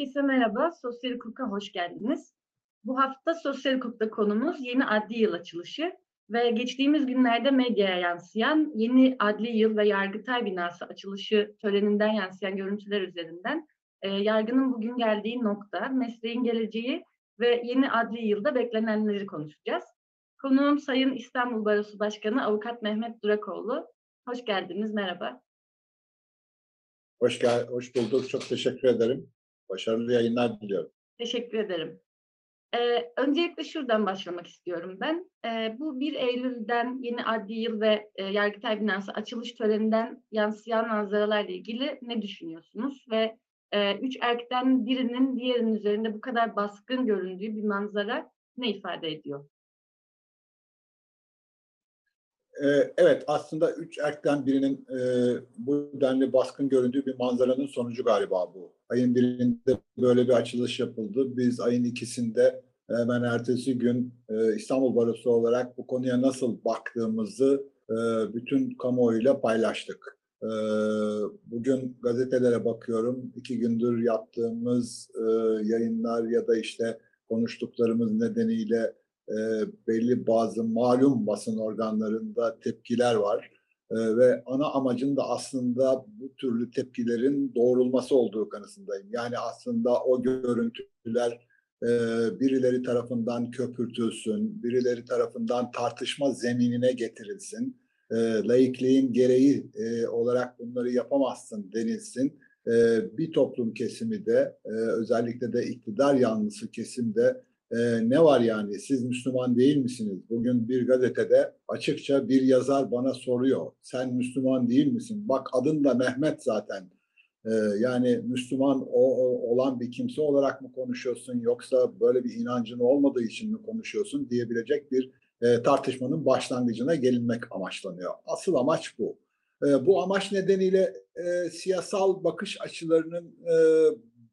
Herkese merhaba, Sosyal Hukuk'a hoş geldiniz. Bu hafta Sosyal Hukuk'ta konumuz yeni adli yıl açılışı ve geçtiğimiz günlerde medyaya yansıyan yeni adli yıl ve Yargıtay binası açılışı töreninden yansıyan görüntüler üzerinden e, yargının bugün geldiği nokta, mesleğin geleceği ve yeni adli yılda beklenenleri konuşacağız. Konuğum Sayın İstanbul Barosu Başkanı Avukat Mehmet Durakoğlu. Hoş geldiniz, merhaba. Hoş, gel hoş bulduk, çok teşekkür ederim. Başarılı yayınlar diliyorum. Teşekkür ederim. Ee, öncelikle şuradan başlamak istiyorum ben. Ee, bu 1 Eylül'den yeni adli yıl ve e, Yargıtay binası açılış töreninden yansıyan manzaralarla ilgili ne düşünüyorsunuz? Ve e, üç erkekten birinin diğerinin üzerinde bu kadar baskın göründüğü bir manzara ne ifade ediyor? Ee, evet, aslında üç erkekten birinin e, bu denli baskın göründüğü bir manzaranın sonucu galiba bu. Ayın birinde böyle bir açılış yapıldı. Biz ayın ikisinde hemen ertesi gün e, İstanbul Barosu olarak bu konuya nasıl baktığımızı e, bütün kamuoyuyla paylaştık. E, bugün gazetelere bakıyorum. iki gündür yaptığımız e, yayınlar ya da işte konuştuklarımız nedeniyle e, belli bazı malum basın organlarında tepkiler var. E, ve ana amacın da aslında bu türlü tepkilerin doğrulması olduğu kanısındayım. Yani aslında o görüntüler e, birileri tarafından köpürtülsün, birileri tarafından tartışma zeminine getirilsin, e, laikliğin gereği e, olarak bunları yapamazsın denilsin. E, bir toplum kesimi de özellikle de iktidar yanlısı kesimde e, ne var yani siz Müslüman değil misiniz? Bugün bir gazetede açıkça bir yazar bana soruyor. Sen Müslüman değil misin? Bak adın da Mehmet zaten. E, yani Müslüman o, o, olan bir kimse olarak mı konuşuyorsun yoksa böyle bir inancın olmadığı için mi konuşuyorsun diyebilecek bir e, tartışmanın başlangıcına gelinmek amaçlanıyor. Asıl amaç bu. E, bu amaç nedeniyle e, siyasal bakış açılarının e,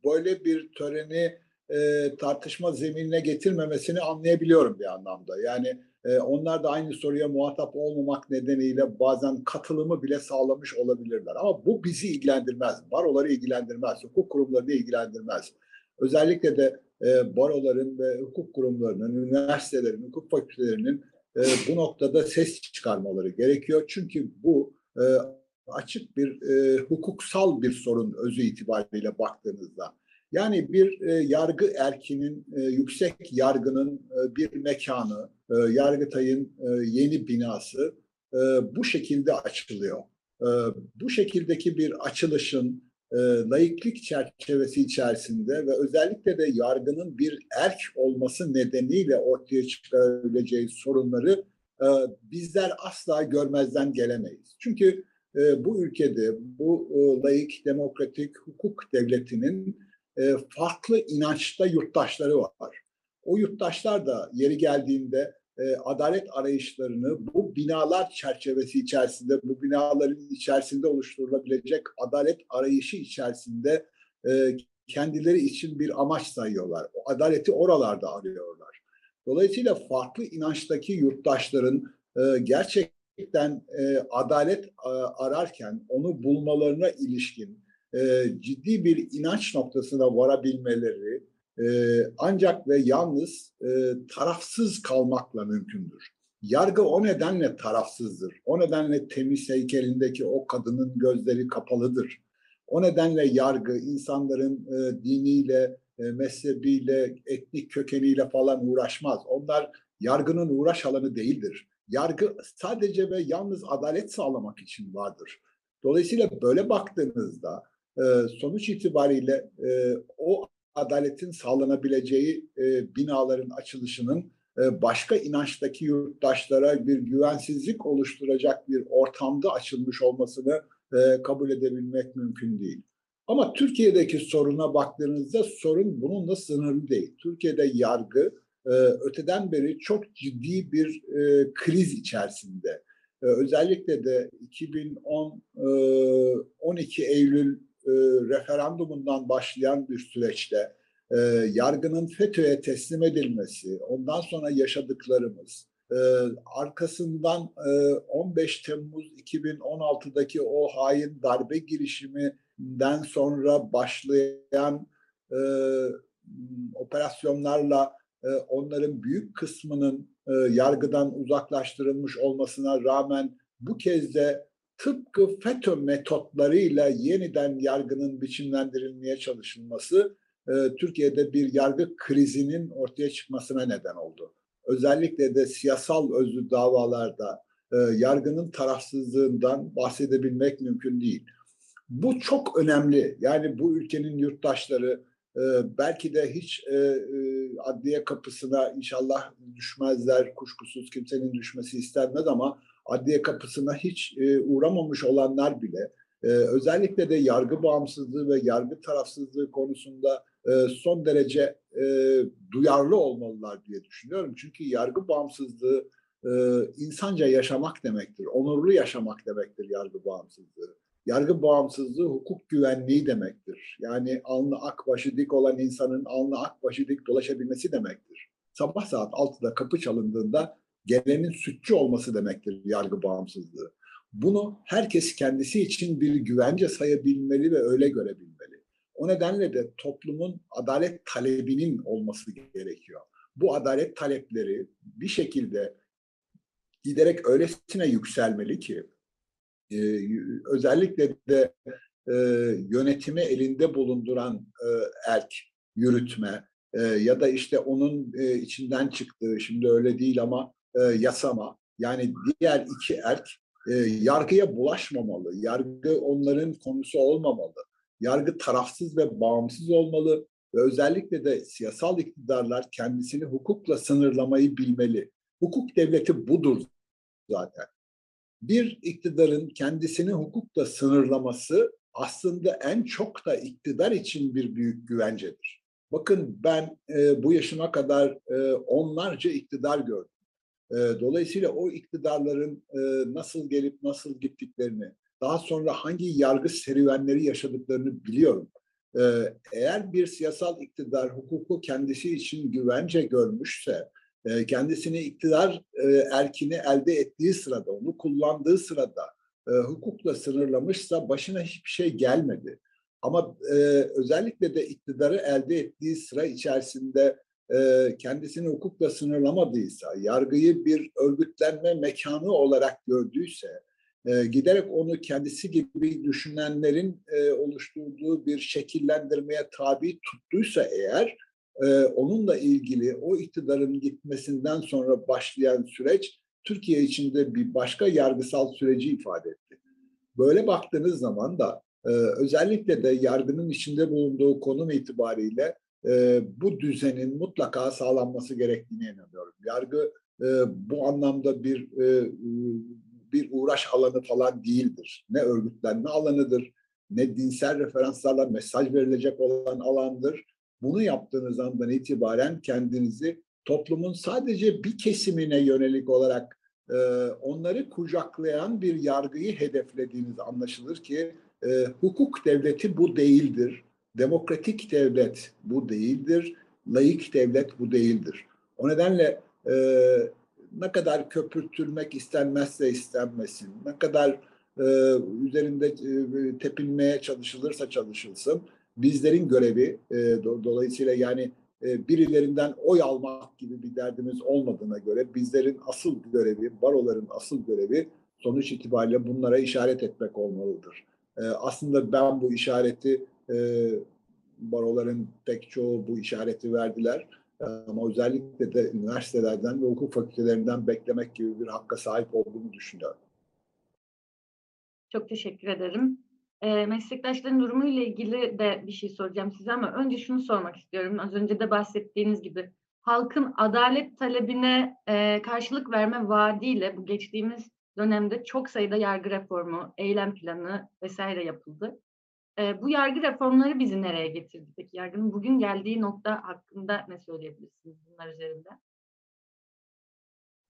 böyle bir töreni e, tartışma zeminine getirmemesini anlayabiliyorum bir anlamda. Yani e, onlar da aynı soruya muhatap olmamak nedeniyle bazen katılımı bile sağlamış olabilirler. Ama bu bizi ilgilendirmez, baroları ilgilendirmez, hukuk kurumlarını ilgilendirmez. Özellikle de e, baroların ve hukuk kurumlarının, üniversitelerin, hukuk fakültelerinin e, bu noktada ses çıkarmaları gerekiyor. Çünkü bu e, açık bir e, hukuksal bir sorun özü itibariyle baktığınızda. Yani bir e, yargı erkinin, e, yüksek yargının e, bir mekanı, e, Yargıtay'ın e, yeni binası e, bu şekilde açılıyor. E, bu şekildeki bir açılışın e, laiklik çerçevesi içerisinde ve özellikle de yargının bir erk olması nedeniyle ortaya çıkarabileceği sorunları e, bizler asla görmezden gelemeyiz. Çünkü e, bu ülkede bu e, laik demokratik hukuk devletinin farklı inançta yurttaşları var. O yurttaşlar da yeri geldiğinde e, adalet arayışlarını bu binalar çerçevesi içerisinde, bu binaların içerisinde oluşturulabilecek adalet arayışı içerisinde e, kendileri için bir amaç sayıyorlar. O adaleti oralarda arıyorlar. Dolayısıyla farklı inançtaki yurttaşların gerçekten adalet ararken onu bulmalarına ilişkin e, ciddi bir inanç noktasına varabilmeleri e, ancak ve yalnız e, tarafsız kalmakla mümkündür. Yargı o nedenle tarafsızdır. O nedenle temiz heykelindeki o kadının gözleri kapalıdır. O nedenle yargı insanların e, diniyle, e, mezhebiyle, etnik kökeniyle falan uğraşmaz. Onlar yargının uğraş alanı değildir. Yargı sadece ve yalnız adalet sağlamak için vardır. Dolayısıyla böyle baktığınızda ee, sonuç itibariyle e, o adaletin sağlanabileceği e, binaların açılışının e, başka inançtaki yurttaşlara bir güvensizlik oluşturacak bir ortamda açılmış olmasını kabul edebilmek mümkün değil. Ama Türkiye'deki soruna baktığınızda sorun bununla sınırlı değil. Türkiye'de yargı öteden beri çok ciddi bir kriz içerisinde. Özellikle de 2010 12 Eylül e, referandumundan başlayan bir süreçte e, yargının FETÖ'ye teslim edilmesi, ondan sonra yaşadıklarımız, e, arkasından e, 15 Temmuz 2016'daki o hain darbe girişiminden sonra başlayan e, operasyonlarla e, onların büyük kısmının e, yargıdan uzaklaştırılmış olmasına rağmen bu kez de tıpkı FETÖ metotlarıyla yeniden yargının biçimlendirilmeye çalışılması e, Türkiye'de bir yargı krizinin ortaya çıkmasına neden oldu. Özellikle de siyasal özlü davalarda e, yargının tarafsızlığından bahsedebilmek mümkün değil. Bu çok önemli. Yani bu ülkenin yurttaşları e, belki de hiç e, e, adliye kapısına inşallah düşmezler, kuşkusuz kimsenin düşmesi istenmez ama adliye kapısına hiç e, uğramamış olanlar bile e, özellikle de yargı bağımsızlığı ve yargı tarafsızlığı konusunda e, son derece e, duyarlı olmalılar diye düşünüyorum. Çünkü yargı bağımsızlığı e, insanca yaşamak demektir, onurlu yaşamak demektir yargı bağımsızlığı. Yargı bağımsızlığı hukuk güvenliği demektir. Yani alnı ak başı dik olan insanın alnı ak başı dik dolaşabilmesi demektir. Sabah saat 6'da kapı çalındığında gelenin sütçü olması demektir yargı bağımsızlığı. Bunu herkes kendisi için bir güvence sayabilmeli ve öyle görebilmeli. O nedenle de toplumun adalet talebinin olması gerekiyor. Bu adalet talepleri bir şekilde giderek öylesine yükselmeli ki e, özellikle de e, yönetimi elinde bulunduran e, erk, yürütme e, ya da işte onun e, içinden çıktığı, şimdi öyle değil ama e, yasama, yani diğer iki erk e, yargıya bulaşmamalı, yargı onların konusu olmamalı, yargı tarafsız ve bağımsız olmalı ve özellikle de siyasal iktidarlar kendisini hukukla sınırlamayı bilmeli. Hukuk devleti budur zaten bir iktidarın kendisini hukukla sınırlaması aslında en çok da iktidar için bir büyük güvencedir. Bakın ben e, bu yaşıma kadar e, onlarca iktidar gördüm. Dolayısıyla o iktidarların nasıl gelip nasıl gittiklerini, daha sonra hangi yargı serüvenleri yaşadıklarını biliyorum. Eğer bir siyasal iktidar hukuku kendisi için güvence görmüşse, kendisini iktidar erkini elde ettiği sırada, onu kullandığı sırada hukukla sınırlamışsa başına hiçbir şey gelmedi. Ama özellikle de iktidarı elde ettiği sıra içerisinde kendisini hukukla sınırlamadıysa, yargıyı bir örgütlenme mekanı olarak gördüyse, giderek onu kendisi gibi düşünenlerin oluşturduğu bir şekillendirmeye tabi tuttuysa eğer, e, onunla ilgili o iktidarın gitmesinden sonra başlayan süreç Türkiye içinde bir başka yargısal süreci ifade etti. Böyle baktığınız zaman da e, özellikle de yargının içinde bulunduğu konum itibariyle e, bu düzenin mutlaka sağlanması gerektiğine inanıyorum. Yargı e, bu anlamda bir e, bir uğraş alanı falan değildir. Ne örgütlenme alanıdır, ne dinsel referanslarla mesaj verilecek olan alandır bunu yaptığınız andan itibaren kendinizi toplumun sadece bir kesimine yönelik olarak e, onları kucaklayan bir yargıyı hedeflediğiniz anlaşılır ki e, hukuk devleti bu değildir. Demokratik devlet bu değildir. Laik devlet bu değildir. O nedenle e, ne kadar köpürtülmek istenmezse istenmesin, ne kadar e, üzerinde e, tepinmeye çalışılırsa çalışılsın, bizlerin görevi e, do, dolayısıyla yani e, birilerinden oy almak gibi bir derdimiz olmadığına göre bizlerin asıl görevi, baroların asıl görevi sonuç itibariyle bunlara işaret etmek olmalıdır. E, aslında ben bu işareti e, baroların pek çoğu bu işareti verdiler. E, ama özellikle de üniversitelerden ve hukuk fakültelerinden beklemek gibi bir hakka sahip olduğunu düşünüyorum. Çok teşekkür ederim. E, meslektaşların durumu ile ilgili de bir şey soracağım size ama önce şunu sormak istiyorum. Az önce de bahsettiğiniz gibi halkın adalet talebine e, karşılık verme vaadiyle bu geçtiğimiz dönemde çok sayıda yargı reformu, eylem planı vesaire yapıldı. E, bu yargı reformları bizi nereye getirdi? Peki yargının bugün geldiği nokta hakkında ne söyleyebilirsiniz bunlar üzerinde?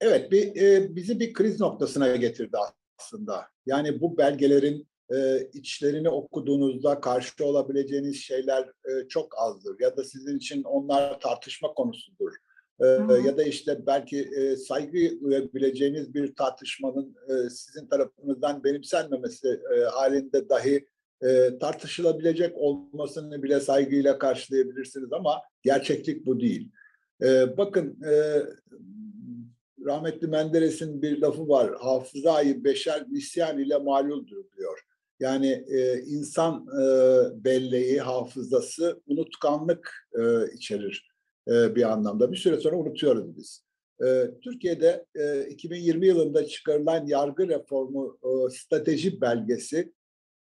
Evet, bir, e, bizi bir kriz noktasına getirdi aslında. Yani bu belgelerin e, içlerini okuduğunuzda karşı olabileceğiniz şeyler e, çok azdır ya da sizin için onlar tartışma konusudur. E, ya da işte belki e, saygı duyabileceğiniz bir tartışmanın e, sizin tarafınızdan benimsenmemesi e, halinde dahi e, tartışılabilecek olmasını bile saygıyla karşılayabilirsiniz ama gerçeklik bu değil. E, bakın e, rahmetli Menderes'in bir lafı var. Hafızayı beşer isyan ile maluldür diyor. Yani e, insan e, belleği, hafızası unutkanlık e, içerir e, bir anlamda. Bir süre sonra unutuyoruz biz. E, Türkiye'de e, 2020 yılında çıkarılan yargı reformu e, strateji belgesi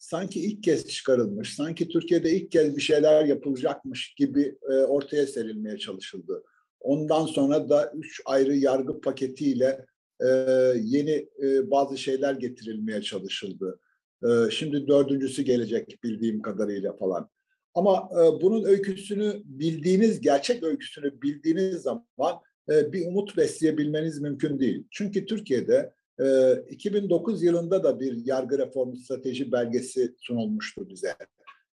sanki ilk kez çıkarılmış, sanki Türkiye'de ilk kez bir şeyler yapılacakmış gibi e, ortaya serilmeye çalışıldı. Ondan sonra da üç ayrı yargı paketiyle e, yeni e, bazı şeyler getirilmeye çalışıldı. Şimdi dördüncüsü gelecek bildiğim kadarıyla falan. Ama bunun öyküsünü bildiğiniz, gerçek öyküsünü bildiğiniz zaman bir umut besleyebilmeniz mümkün değil. Çünkü Türkiye'de e, 2009 yılında da bir yargı reformu strateji belgesi sunulmuştu bize.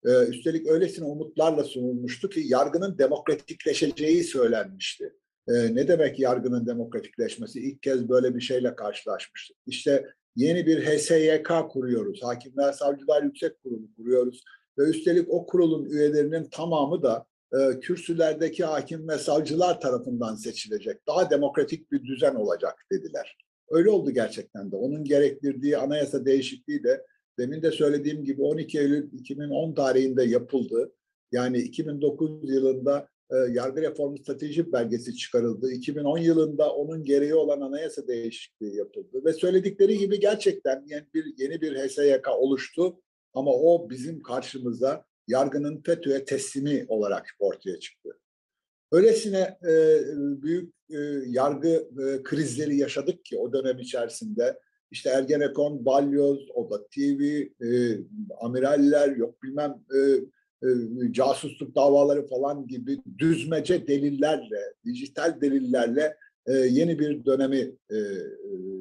E, üstelik öylesine umutlarla sunulmuştu ki yargının demokratikleşeceği söylenmişti. E, ne demek yargının demokratikleşmesi? İlk kez böyle bir şeyle karşılaşmıştık. İşte yeni bir HSYK kuruyoruz. Hakimler Savcılar Yüksek Kurulu kuruyoruz. Ve üstelik o kurulun üyelerinin tamamı da e, kürsülerdeki hakim ve savcılar tarafından seçilecek. Daha demokratik bir düzen olacak dediler. Öyle oldu gerçekten de. Onun gerektirdiği anayasa değişikliği de demin de söylediğim gibi 12 Eylül 2010 tarihinde yapıldı. Yani 2009 yılında e, yargı reformu strateji belgesi çıkarıldı. 2010 yılında onun gereği olan anayasa değişikliği yapıldı ve söyledikleri gibi gerçekten yeni bir yeni bir HSYK oluştu ama o bizim karşımıza yargının FETÖ'ye teslimi olarak ortaya çıktı. Öylesine e, büyük e, yargı e, krizleri yaşadık ki o dönem içerisinde işte Ergenekon, Balyoz, Oda TV, e, amiraller, yok bilmem e, e, casusluk davaları falan gibi düzmece delillerle, dijital delillerle e, yeni bir dönemi e,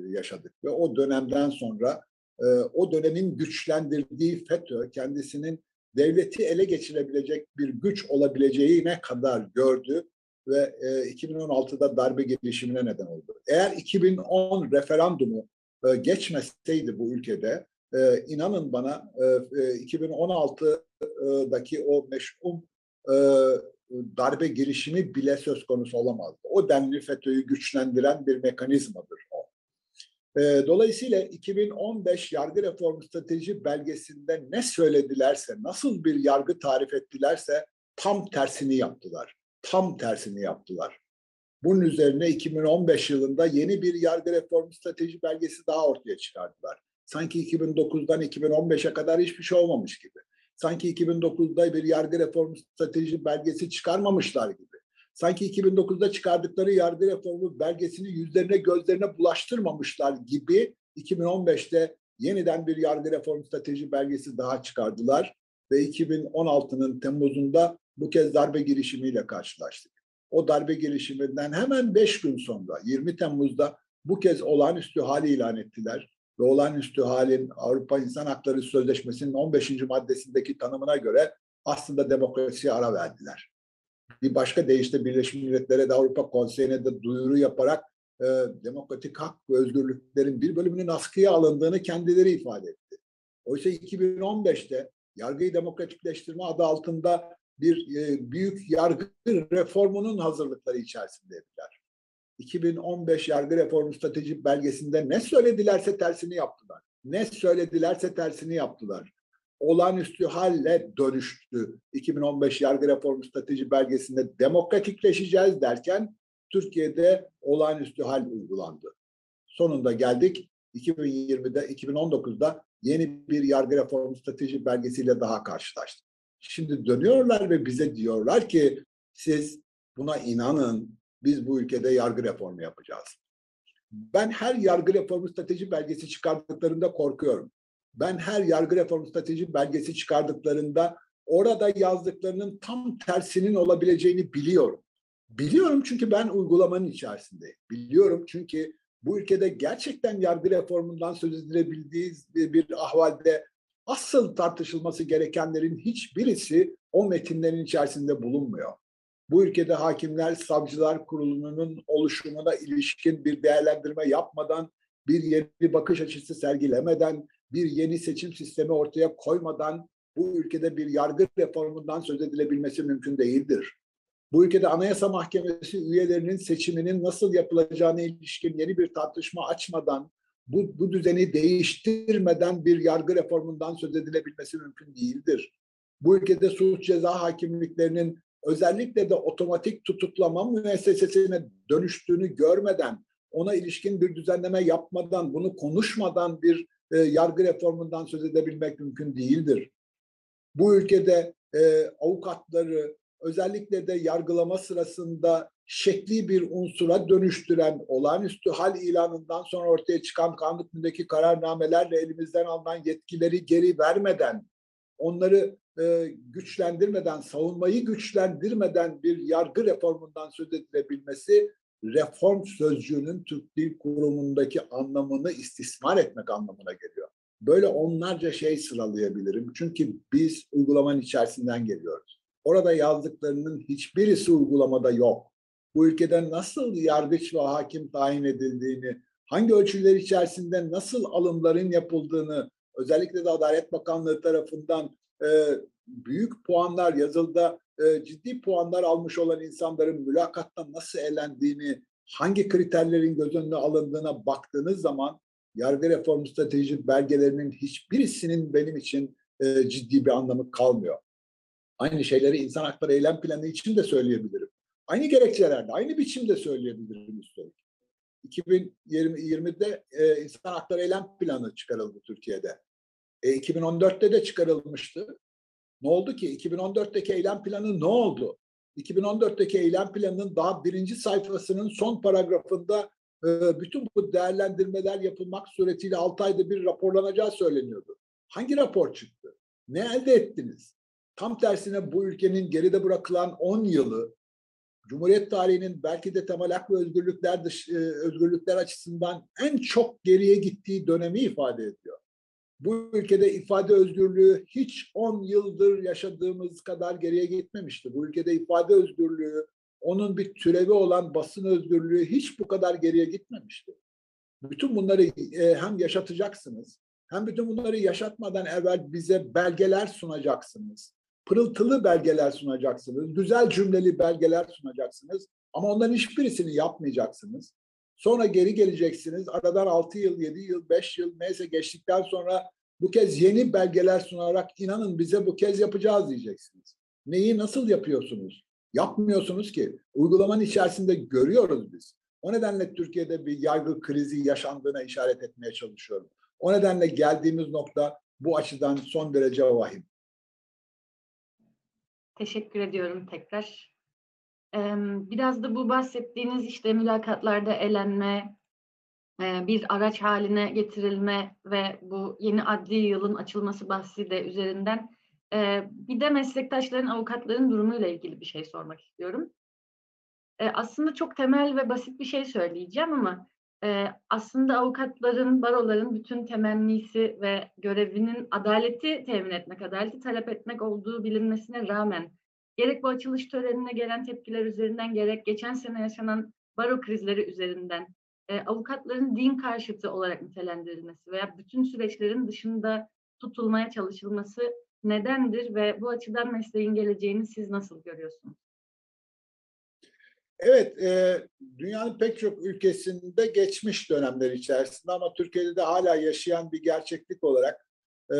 yaşadık. Ve o dönemden sonra e, o dönemin güçlendirdiği FETÖ kendisinin devleti ele geçirebilecek bir güç olabileceğine kadar gördü ve e, 2016'da darbe girişimine neden oldu. Eğer 2010 referandumu e, geçmeseydi bu ülkede e, inanın bana e, 2016'daki o meşhum e, darbe girişimi bile söz konusu olamazdı. O denli FETÖ'yü güçlendiren bir mekanizmadır. E, dolayısıyla 2015 yargı reformu strateji belgesinde ne söyledilerse, nasıl bir yargı tarif ettilerse tam tersini yaptılar. Tam tersini yaptılar. Bunun üzerine 2015 yılında yeni bir yargı reformu strateji belgesi daha ortaya çıkardılar. Sanki 2009'dan 2015'e kadar hiçbir şey olmamış gibi. Sanki 2009'da bir yargı reformu strateji belgesi çıkarmamışlar gibi. Sanki 2009'da çıkardıkları yargı reformu belgesini yüzlerine gözlerine bulaştırmamışlar gibi 2015'te yeniden bir yargı reformu strateji belgesi daha çıkardılar ve 2016'nın Temmuz'unda bu kez darbe girişimiyle karşılaştık. O darbe girişiminden hemen beş gün sonra 20 Temmuz'da bu kez olağanüstü hali ilan ettiler ve olağanüstü halin Avrupa İnsan Hakları Sözleşmesi'nin 15. maddesindeki tanımına göre aslında demokrasiye ara verdiler. Bir başka deyişle Birleşmiş Milletler'e de Avrupa Konseyi'ne de duyuru yaparak e, demokratik hak ve özgürlüklerin bir bölümünün askıya alındığını kendileri ifade etti. Oysa 2015'te yargıyı demokratikleştirme adı altında bir e, büyük yargı reformunun hazırlıkları içerisindeydiler. 2015 yargı reformu strateji belgesinde ne söyledilerse tersini yaptılar. Ne söyledilerse tersini yaptılar. Olağanüstü halle dönüştü. 2015 yargı reformu strateji belgesinde demokratikleşeceğiz derken Türkiye'de olağanüstü hal uygulandı. Sonunda geldik 2020'de 2019'da yeni bir yargı reformu strateji belgesiyle daha karşılaştık. Şimdi dönüyorlar ve bize diyorlar ki siz buna inanın biz bu ülkede yargı reformu yapacağız. Ben her yargı reformu strateji belgesi çıkardıklarında korkuyorum. Ben her yargı reformu strateji belgesi çıkardıklarında orada yazdıklarının tam tersinin olabileceğini biliyorum. Biliyorum çünkü ben uygulamanın içerisindeyim. Biliyorum çünkü bu ülkede gerçekten yargı reformundan söz edilebildiği bir ahvalde asıl tartışılması gerekenlerin hiçbirisi o metinlerin içerisinde bulunmuyor. Bu ülkede hakimler savcılar kurulunun oluşumuna ilişkin bir değerlendirme yapmadan, bir yeni bakış açısı sergilemeden, bir yeni seçim sistemi ortaya koymadan bu ülkede bir yargı reformundan söz edilebilmesi mümkün değildir. Bu ülkede Anayasa Mahkemesi üyelerinin seçiminin nasıl yapılacağına ilişkin yeni bir tartışma açmadan, bu, bu düzeni değiştirmeden bir yargı reformundan söz edilebilmesi mümkün değildir. Bu ülkede suç ceza hakimliklerinin özellikle de otomatik tutuklama müessesesine dönüştüğünü görmeden, ona ilişkin bir düzenleme yapmadan, bunu konuşmadan bir e, yargı reformundan söz edebilmek mümkün değildir. Bu ülkede e, avukatları özellikle de yargılama sırasında şekli bir unsura dönüştüren olağanüstü hal ilanından sonra ortaya çıkan kanun kararnamelerle elimizden alınan yetkileri geri vermeden, onları e, güçlendirmeden, savunmayı güçlendirmeden bir yargı reformundan söz edilebilmesi reform sözcüğünün Türk Dil Kurumu'ndaki anlamını istismar etmek anlamına geliyor. Böyle onlarca şey sıralayabilirim. Çünkü biz uygulamanın içerisinden geliyoruz. Orada yazdıklarının hiçbirisi uygulamada yok. Bu ülkede nasıl yargıç ve hakim tayin edildiğini, hangi ölçüler içerisinde nasıl alımların yapıldığını, özellikle de Adalet Bakanlığı tarafından e, büyük puanlar yazılda e, ciddi puanlar almış olan insanların mülakatta nasıl elendiğini, hangi kriterlerin göz önüne alındığına baktığınız zaman yargı reformu strateji belgelerinin hiçbirisinin benim için e, ciddi bir anlamı kalmıyor. Aynı şeyleri insan hakları eylem planı için de söyleyebilirim. Aynı gerekçelerle, aynı biçimde söyleyebilirim üstelik. 2020'de e, insan hakları eylem planı çıkarıldı Türkiye'de. E, 2014'te de çıkarılmıştı. Ne oldu ki? 2014'teki eylem planı ne oldu? 2014'teki eylem planının daha birinci sayfasının son paragrafında e, bütün bu değerlendirmeler yapılmak suretiyle 6 ayda bir raporlanacağı söyleniyordu. Hangi rapor çıktı? Ne elde ettiniz? Tam tersine bu ülkenin geride bırakılan 10 yılı Cumhuriyet tarihinin belki de temel hak ve özgürlükler dış, e, özgürlükler açısından en çok geriye gittiği dönemi ifade ediyor. Bu ülkede ifade özgürlüğü hiç 10 yıldır yaşadığımız kadar geriye gitmemişti. Bu ülkede ifade özgürlüğü, onun bir türevi olan basın özgürlüğü hiç bu kadar geriye gitmemişti. Bütün bunları e, hem yaşatacaksınız, hem bütün bunları yaşatmadan evvel bize belgeler sunacaksınız. Pırıltılı belgeler sunacaksınız, güzel cümleli belgeler sunacaksınız. Ama onların hiçbirisini yapmayacaksınız. Sonra geri geleceksiniz. Aradan 6 yıl, 7 yıl, 5 yıl neyse geçtikten sonra bu kez yeni belgeler sunarak inanın bize bu kez yapacağız diyeceksiniz. Neyi nasıl yapıyorsunuz? Yapmıyorsunuz ki. Uygulamanın içerisinde görüyoruz biz. O nedenle Türkiye'de bir yargı krizi yaşandığına işaret etmeye çalışıyorum. O nedenle geldiğimiz nokta bu açıdan son derece vahim. Teşekkür ediyorum tekrar. Biraz da bu bahsettiğiniz işte mülakatlarda elenme, bir araç haline getirilme ve bu yeni adli yılın açılması bahsi de üzerinden bir de meslektaşların, avukatların durumuyla ilgili bir şey sormak istiyorum. Aslında çok temel ve basit bir şey söyleyeceğim ama aslında avukatların, baroların bütün temennisi ve görevinin adaleti temin etmek, adaleti talep etmek olduğu bilinmesine rağmen gerek bu açılış törenine gelen tepkiler üzerinden gerek geçen sene yaşanan baro krizleri üzerinden e, avukatların din karşıtı olarak nitelendirilmesi veya bütün süreçlerin dışında tutulmaya çalışılması nedendir ve bu açıdan mesleğin geleceğini siz nasıl görüyorsunuz? Evet, e, dünyanın pek çok ülkesinde geçmiş dönemler içerisinde ama Türkiye'de de hala yaşayan bir gerçeklik olarak e,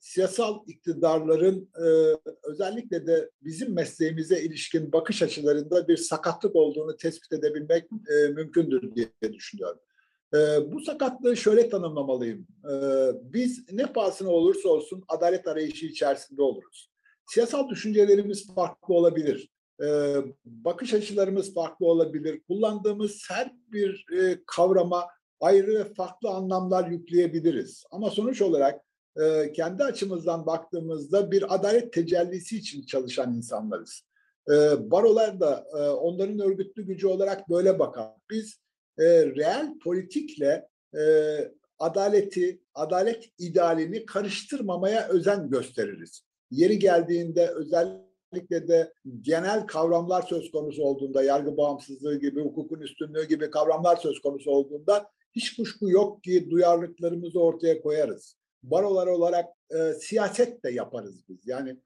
siyasal iktidarların e, özellikle de bizim mesleğimize ilişkin bakış açılarında bir sakatlık olduğunu tespit edebilmek e, mümkündür diye düşünüyorum. E, bu sakatlığı şöyle tanımlamalıyım. E, biz ne pahasına olursa olsun adalet arayışı içerisinde oluruz. Siyasal düşüncelerimiz farklı olabilir. E, bakış açılarımız farklı olabilir. Kullandığımız her bir e, kavrama ayrı ve farklı anlamlar yükleyebiliriz. Ama sonuç olarak e, kendi açımızdan baktığımızda bir adalet tecellisi için çalışan insanlarız. E, barolar da e, onların örgütlü gücü olarak böyle bakar. Biz e, reel politikle e, adaleti, adalet idealini karıştırmamaya özen gösteririz. Yeri geldiğinde özellikle de genel kavramlar söz konusu olduğunda, yargı bağımsızlığı gibi, hukukun üstünlüğü gibi kavramlar söz konusu olduğunda hiç kuşku yok ki duyarlılıklarımızı ortaya koyarız. Barolar olarak e, siyaset de yaparız biz. Yani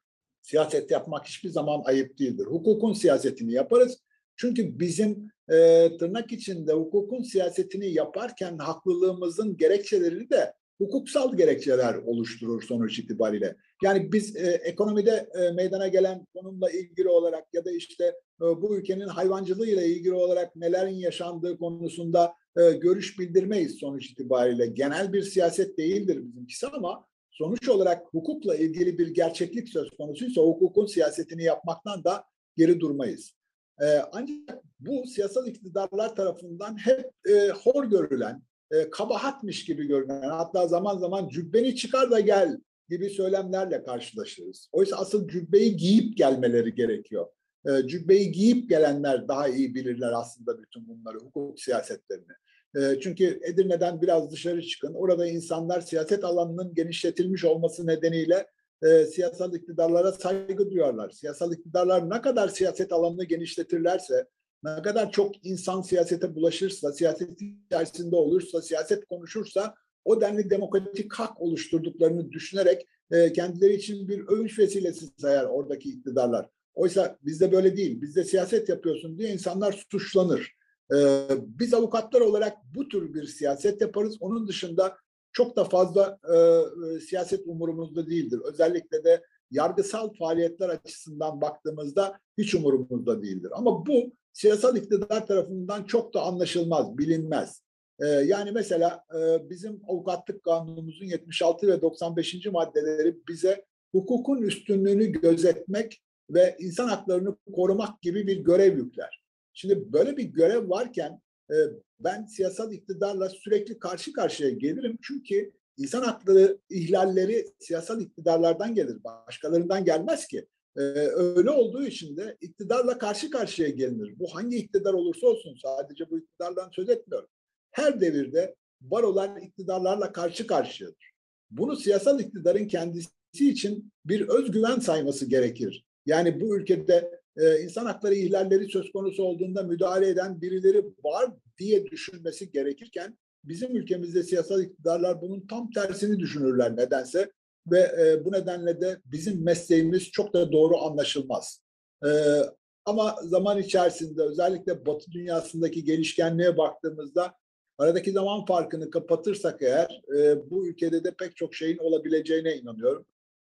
siyaset yapmak hiçbir zaman ayıp değildir. Hukukun siyasetini yaparız. Çünkü bizim e, tırnak içinde hukukun siyasetini yaparken haklılığımızın gerekçeleri de hukuksal gerekçeler oluşturur sonuç itibariyle. Yani biz e, ekonomide e, meydana gelen konumla ilgili olarak ya da işte e, bu ülkenin hayvancılığıyla ilgili olarak nelerin yaşandığı konusunda e, görüş bildirmeyiz sonuç itibariyle. Genel bir siyaset değildir bizimkisi ama sonuç olarak hukukla ilgili bir gerçeklik söz konusuysa hukukun siyasetini yapmaktan da geri durmayız. E, ancak bu siyasal iktidarlar tarafından hep e, hor görülen, e, kabahatmiş gibi görünen, hatta zaman zaman cübbeni çıkar da gel gibi söylemlerle karşılaşırız. Oysa asıl cübbeyi giyip gelmeleri gerekiyor. E, cübbeyi giyip gelenler daha iyi bilirler aslında bütün bunları, hukuk siyasetlerini. E, çünkü Edirne'den biraz dışarı çıkın. Orada insanlar siyaset alanının genişletilmiş olması nedeniyle e, siyasal iktidarlara saygı duyarlar. Siyasal iktidarlar ne kadar siyaset alanını genişletirlerse, ne kadar çok insan siyasete bulaşırsa, siyaset içerisinde olursa, siyaset konuşursa o denli demokratik hak oluşturduklarını düşünerek e, kendileri için bir övünç vesilesi sayar oradaki iktidarlar. Oysa bizde böyle değil. Bizde siyaset yapıyorsun diye insanlar suçlanır. E, biz avukatlar olarak bu tür bir siyaset yaparız. Onun dışında çok da fazla e, e, siyaset umurumuzda değildir. Özellikle de yargısal faaliyetler açısından baktığımızda hiç umurumuzda değildir. Ama bu siyasal iktidar tarafından çok da anlaşılmaz, bilinmez. Ee, yani mesela e, bizim avukatlık kanunumuzun 76 ve 95. maddeleri bize hukukun üstünlüğünü gözetmek ve insan haklarını korumak gibi bir görev yükler. Şimdi böyle bir görev varken e, ben siyasal iktidarla sürekli karşı karşıya gelirim. Çünkü insan hakları ihlalleri siyasal iktidarlardan gelir, başkalarından gelmez ki. Ee, öyle olduğu için de iktidarla karşı karşıya gelinir. Bu hangi iktidar olursa olsun sadece bu iktidardan söz etmiyorum. Her devirde barolar iktidarlarla karşı karşıyadır. Bunu siyasal iktidarın kendisi için bir özgüven sayması gerekir. Yani bu ülkede e, insan hakları ihlalleri söz konusu olduğunda müdahale eden birileri var diye düşünmesi gerekirken bizim ülkemizde siyasal iktidarlar bunun tam tersini düşünürler nedense ve e, bu nedenle de bizim mesleğimiz çok da doğru anlaşılmaz. E, ama zaman içerisinde özellikle Batı dünyasındaki gelişkenliğe baktığımızda aradaki zaman farkını kapatırsak eğer e, bu ülkede de pek çok şeyin olabileceğine inanıyorum.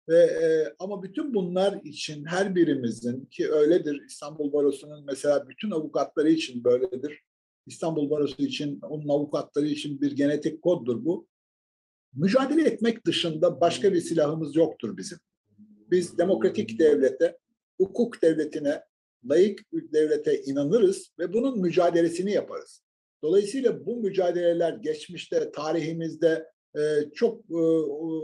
Ve, e, ama bütün bunlar için her birimizin ki öyledir İstanbul Barosu'nun mesela bütün avukatları için böyledir. İstanbul Barosu için onun avukatları için bir genetik koddur bu mücadele etmek dışında başka bir silahımız yoktur bizim. Biz demokratik devlete, hukuk devletine, layık devlete inanırız ve bunun mücadelesini yaparız. Dolayısıyla bu mücadeleler geçmişte, tarihimizde çok e,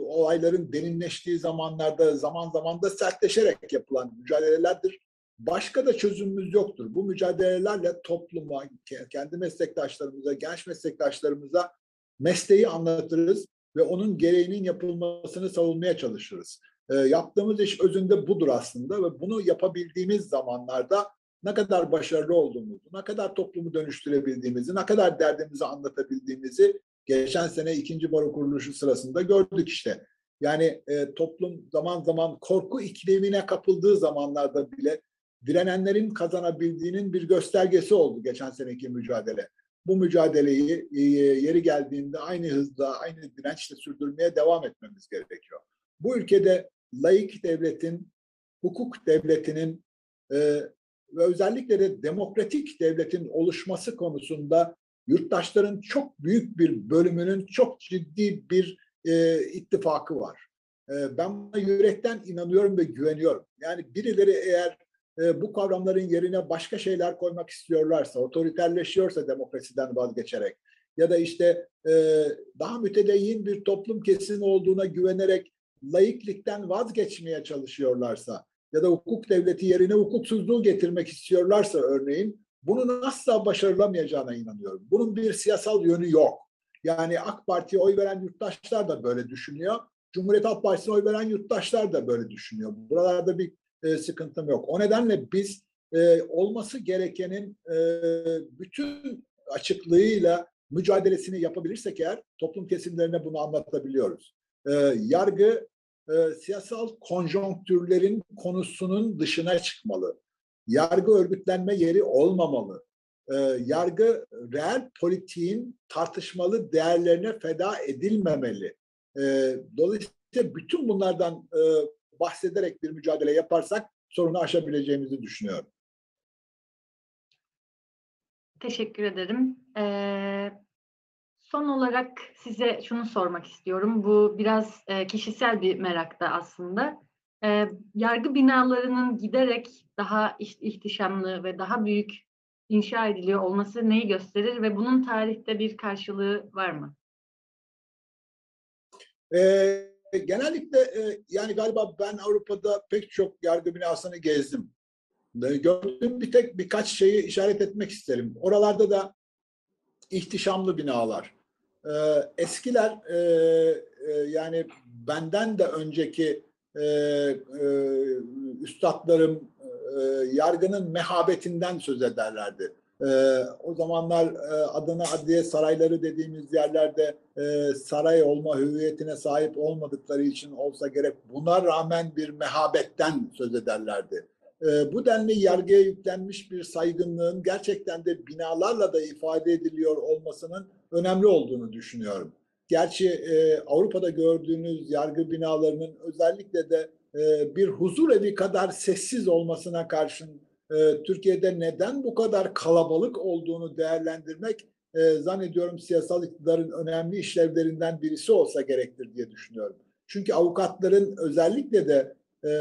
olayların derinleştiği zamanlarda zaman zaman da sertleşerek yapılan mücadelelerdir. Başka da çözümümüz yoktur. Bu mücadelelerle topluma, kendi meslektaşlarımıza, genç meslektaşlarımıza mesleği anlatırız ve onun gereğinin yapılmasını savunmaya çalışırız. E, yaptığımız iş özünde budur aslında ve bunu yapabildiğimiz zamanlarda ne kadar başarılı olduğumuzu, ne kadar toplumu dönüştürebildiğimizi, ne kadar derdimizi anlatabildiğimizi geçen sene ikinci baro kuruluşu sırasında gördük işte. Yani e, toplum zaman zaman korku iklimine kapıldığı zamanlarda bile direnenlerin kazanabildiğinin bir göstergesi oldu geçen seneki mücadele bu mücadeleyi e, yeri geldiğinde aynı hızla, aynı dirençle sürdürmeye devam etmemiz gerekiyor. Bu ülkede laik devletin, hukuk devletinin e, ve özellikle de demokratik devletin oluşması konusunda yurttaşların çok büyük bir bölümünün çok ciddi bir e, ittifakı var. E, ben yürekten inanıyorum ve güveniyorum. Yani birileri eğer e, bu kavramların yerine başka şeyler koymak istiyorlarsa, otoriterleşiyorsa demokrasiden vazgeçerek ya da işte e, daha mütedeyyin bir toplum kesimi olduğuna güvenerek laiklikten vazgeçmeye çalışıyorlarsa ya da hukuk devleti yerine hukuksuzluğu getirmek istiyorlarsa örneğin bunun asla başarılamayacağına inanıyorum. Bunun bir siyasal yönü yok. Yani AK Parti'ye oy veren yurttaşlar da böyle düşünüyor. Cumhuriyet Halk Partisi'ne oy veren yurttaşlar da böyle düşünüyor. Buralarda bir e, sıkıntım yok. O nedenle biz e, olması gerekenin e, bütün açıklığıyla mücadelesini yapabilirsek eğer toplum kesimlerine bunu anlatabiliyoruz. e, yargı e, siyasal konjonktürlerin konusunun dışına çıkmalı. Yargı örgütlenme yeri olmamalı. E, yargı reel politiğin tartışmalı değerlerine feda edilmemeli. E, dolayısıyla bütün bunlardan e, bahsederek bir mücadele yaparsak sorunu aşabileceğimizi düşünüyorum. Teşekkür ederim. Ee, son olarak size şunu sormak istiyorum. Bu biraz e, kişisel bir merak da aslında. Ee, yargı binalarının giderek daha iş- ihtişamlı ve daha büyük inşa ediliyor olması neyi gösterir ve bunun tarihte bir karşılığı var mı? Ee, genellikle e, yani galiba ben Avrupa'da pek çok yargı binasını gezdim. E, Gördüğüm bir tek birkaç şeyi işaret etmek isterim. Oralarda da ihtişamlı binalar. Ee, eskiler e, e, yani benden de önceki e, e, üstadlarım e, yargının mehabetinden söz ederlerdi. E, o zamanlar e, adına adliye sarayları dediğimiz yerlerde e, saray olma hüviyetine sahip olmadıkları için olsa gerek buna rağmen bir mehabetten söz ederlerdi. E, bu denli yargıya yüklenmiş bir saygınlığın gerçekten de binalarla da ifade ediliyor olmasının önemli olduğunu düşünüyorum. Gerçi e, Avrupa'da gördüğünüz yargı binalarının özellikle de e, bir huzur evi kadar sessiz olmasına karşın e, Türkiye'de neden bu kadar kalabalık olduğunu değerlendirmek e, zannediyorum siyasal iktidarın önemli işlevlerinden birisi olsa gerektir diye düşünüyorum. Çünkü avukatların özellikle de e,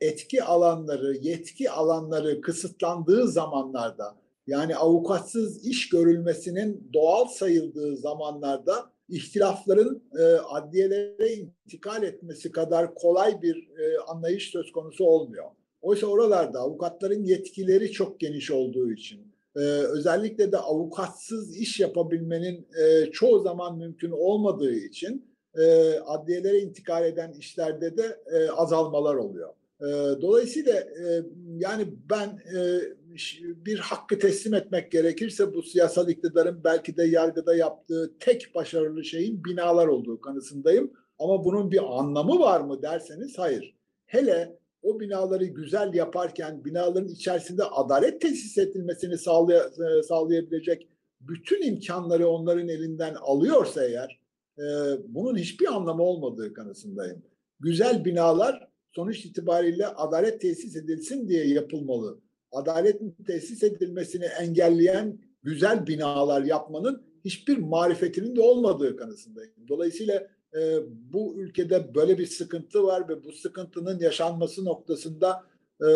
etki alanları, yetki alanları kısıtlandığı zamanlarda yani avukatsız iş görülmesinin doğal sayıldığı zamanlarda ihtilafların e, adliyelere intikal etmesi kadar kolay bir e, anlayış söz konusu olmuyor. Oysa oralarda avukatların yetkileri çok geniş olduğu için, e, özellikle de avukatsız iş yapabilmenin e, çoğu zaman mümkün olmadığı için e, adliyelere intikal eden işlerde de e, azalmalar oluyor. E, dolayısıyla e, yani ben e, bir hakkı teslim etmek gerekirse bu siyasal iktidarın belki de yargıda yaptığı tek başarılı şeyin binalar olduğu kanısındayım. Ama bunun bir anlamı var mı derseniz hayır. Hele o binaları güzel yaparken binaların içerisinde adalet tesis edilmesini sağlay sağlayabilecek bütün imkanları onların elinden alıyorsa eğer e, bunun hiçbir anlamı olmadığı kanısındayım. Güzel binalar sonuç itibariyle adalet tesis edilsin diye yapılmalı. Adaletin tesis edilmesini engelleyen güzel binalar yapmanın hiçbir marifetinin de olmadığı kanısındayım. Dolayısıyla e, bu ülkede böyle bir sıkıntı var ve bu sıkıntının yaşanması noktasında e,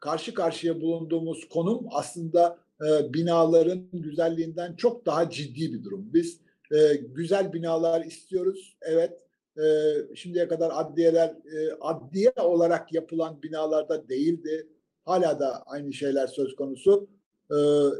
karşı karşıya bulunduğumuz konum aslında e, binaların güzelliğinden çok daha ciddi bir durum. Biz e, güzel binalar istiyoruz. Evet. E, şimdiye kadar adliyeler e, adliye olarak yapılan binalarda değildi. Hala da aynı şeyler söz konusu. E,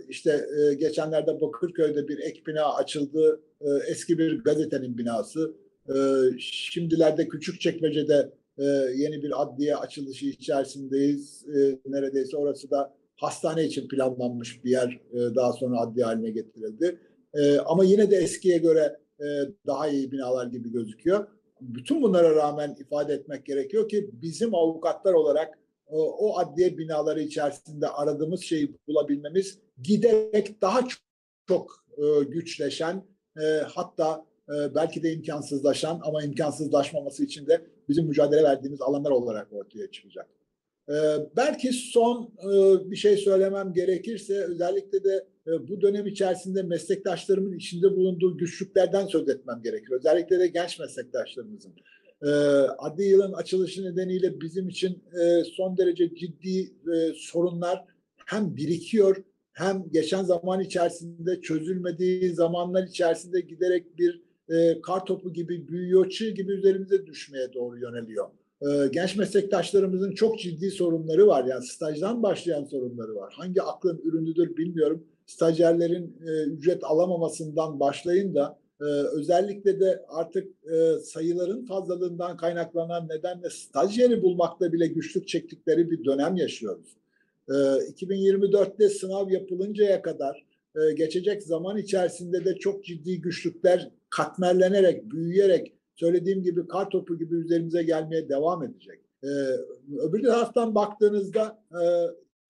işte e, geçenlerde Bakırköy'de bir ek bina açıldı. E, eski bir gazetenin binası. E, şimdilerde Küçükçekmece'de e, yeni bir adliye açılışı içerisindeyiz. E, neredeyse orası da hastane için planlanmış bir yer e, daha sonra adliye haline getirildi. Ama yine de eskiye göre e, daha iyi binalar gibi gözüküyor. Bütün bunlara rağmen ifade etmek gerekiyor ki bizim avukatlar olarak o, adliye binaları içerisinde aradığımız şeyi bulabilmemiz giderek daha çok, çok e, güçleşen e, hatta e, belki de imkansızlaşan ama imkansızlaşmaması için de bizim mücadele verdiğimiz alanlar olarak ortaya çıkacak. E, belki son e, bir şey söylemem gerekirse özellikle de e, bu dönem içerisinde meslektaşlarımın içinde bulunduğu güçlüklerden söz etmem gerekir. Özellikle de genç meslektaşlarımızın. E, adli yılın açılışı nedeniyle bizim için e, son derece ciddi e, sorunlar hem birikiyor hem geçen zaman içerisinde çözülmediği zamanlar içerisinde giderek bir e, kar topu gibi büyüyor, çığ gibi üzerimize düşmeye doğru yöneliyor. E, genç meslektaşlarımızın çok ciddi sorunları var. Yani stajdan başlayan sorunları var. Hangi aklın ürünüdür bilmiyorum. Stajyerlerin e, ücret alamamasından başlayın da e, özellikle de artık e, sayıların fazlalığından kaynaklanan nedenle stajyeri bulmakta bile güçlük çektikleri bir dönem yaşıyoruz. E, 2024'te sınav yapılıncaya kadar e, geçecek zaman içerisinde de çok ciddi güçlükler katmerlenerek, büyüyerek söylediğim gibi kar topu gibi üzerimize gelmeye devam edecek. Ee, öbür taraftan baktığınızda e,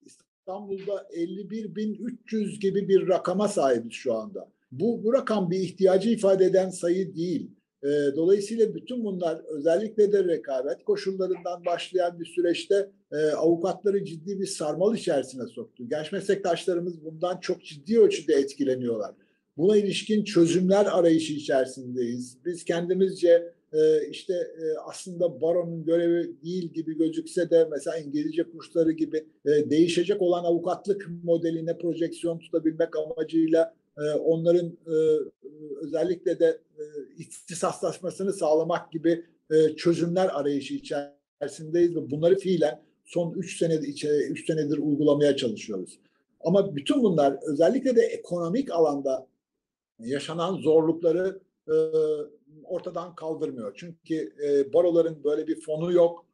İstanbul'da 51.300 gibi bir rakama sahibiz şu anda. Bu, bu rakam bir ihtiyacı ifade eden sayı değil. E, dolayısıyla bütün bunlar özellikle de rekabet koşullarından başlayan bir süreçte e, avukatları ciddi bir sarmal içerisine soktu. Genç meslektaşlarımız bundan çok ciddi ölçüde etkileniyorlar. Buna ilişkin çözümler arayışı içerisindeyiz. Biz kendimizce e, işte e, aslında baronun görevi değil gibi gözükse de mesela İngilizce kursları gibi e, değişecek olan avukatlık modeline projeksiyon tutabilmek amacıyla onların e, özellikle de e, ihtisaslaşmasını sağlamak gibi e, çözümler arayışı içerisindeyiz ve bunları fiilen son 3 senedir, 3 senedir uygulamaya çalışıyoruz. Ama bütün bunlar özellikle de ekonomik alanda yaşanan zorlukları e, ortadan kaldırmıyor. Çünkü e, baroların böyle bir fonu yok.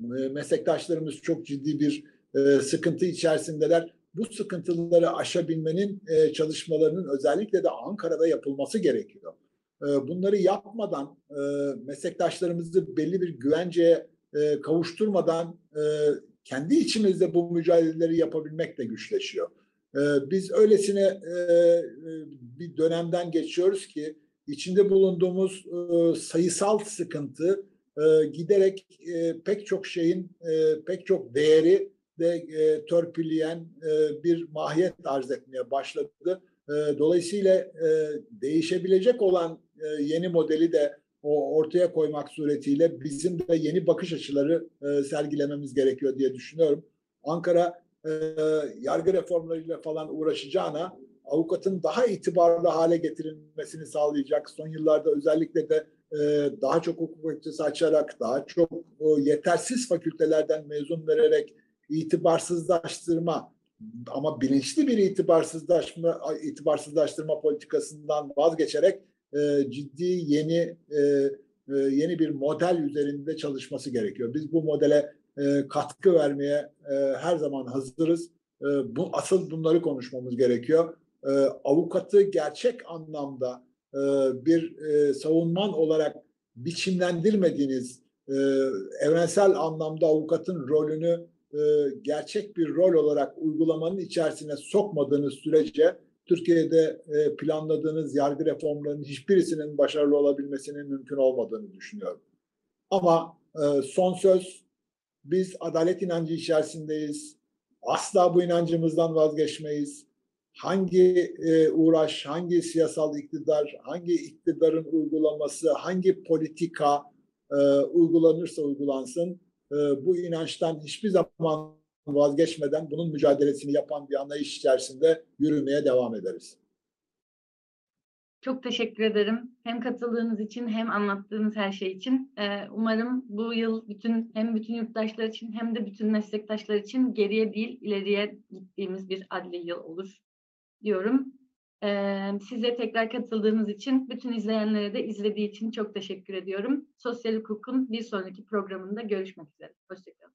E, meslektaşlarımız çok ciddi bir e, sıkıntı içerisindeler. Bu sıkıntıları aşabilmenin e, çalışmalarının özellikle de Ankara'da yapılması gerekiyor. E, bunları yapmadan e, meslektaşlarımızı belli bir güvenceye e, kavuşturmadan e, kendi içimizde bu mücadeleleri yapabilmek de güçleşiyor. E, biz öylesine e, e bir dönemden geçiyoruz ki içinde bulunduğumuz e, sayısal sıkıntı e, giderek e, pek çok şeyin e, pek çok değeri de e, törpüleyen e, bir mahiyet arz etmeye başladı. E, dolayısıyla e, değişebilecek olan e, yeni modeli de o ortaya koymak suretiyle bizim de yeni bakış açıları e, sergilememiz gerekiyor diye düşünüyorum. Ankara e, yargı reformlarıyla falan uğraşacağına avukatın daha itibarlı hale getirilmesini sağlayacak. Son yıllarda özellikle de e, daha çok hukuk fakültesi açarak, daha çok e, yetersiz fakültelerden mezun vererek itibarsızlaştırma ama bilinçli bir itibarsızlaşma itibarsızlaştırma politikasından vazgeçerek e, ciddi yeni e, e, yeni bir model üzerinde çalışması gerekiyor. Biz bu modele e, katkı vermeye e, her zaman hazırız. E, bu asıl bunları konuşmamız gerekiyor e, avukatı gerçek anlamda e, bir e, savunman olarak biçimlendirmediğiniz e, evrensel anlamda avukatın rolünü e, gerçek bir rol olarak uygulamanın içerisine sokmadığınız sürece Türkiye'de e, planladığınız yargı reformlarının hiçbirisinin başarılı olabilmesinin mümkün olmadığını düşünüyorum. Ama e, son söz biz adalet inancı içerisindeyiz. Asla bu inancımızdan vazgeçmeyiz hangi uğraş, hangi siyasal iktidar, hangi iktidarın uygulaması, hangi politika uygulanırsa uygulansın e, bu inançtan hiçbir zaman vazgeçmeden bunun mücadelesini yapan bir anlayış içerisinde yürümeye devam ederiz. Çok teşekkür ederim. Hem katıldığınız için hem anlattığınız her şey için. Ee, umarım bu yıl bütün hem bütün yurttaşlar için hem de bütün meslektaşlar için geriye değil ileriye gittiğimiz bir adli yıl olur diyorum. Ee, size tekrar katıldığınız için, bütün izleyenlere de izlediği için çok teşekkür ediyorum. Sosyal hukukun bir sonraki programında görüşmek üzere. Hoşçakalın.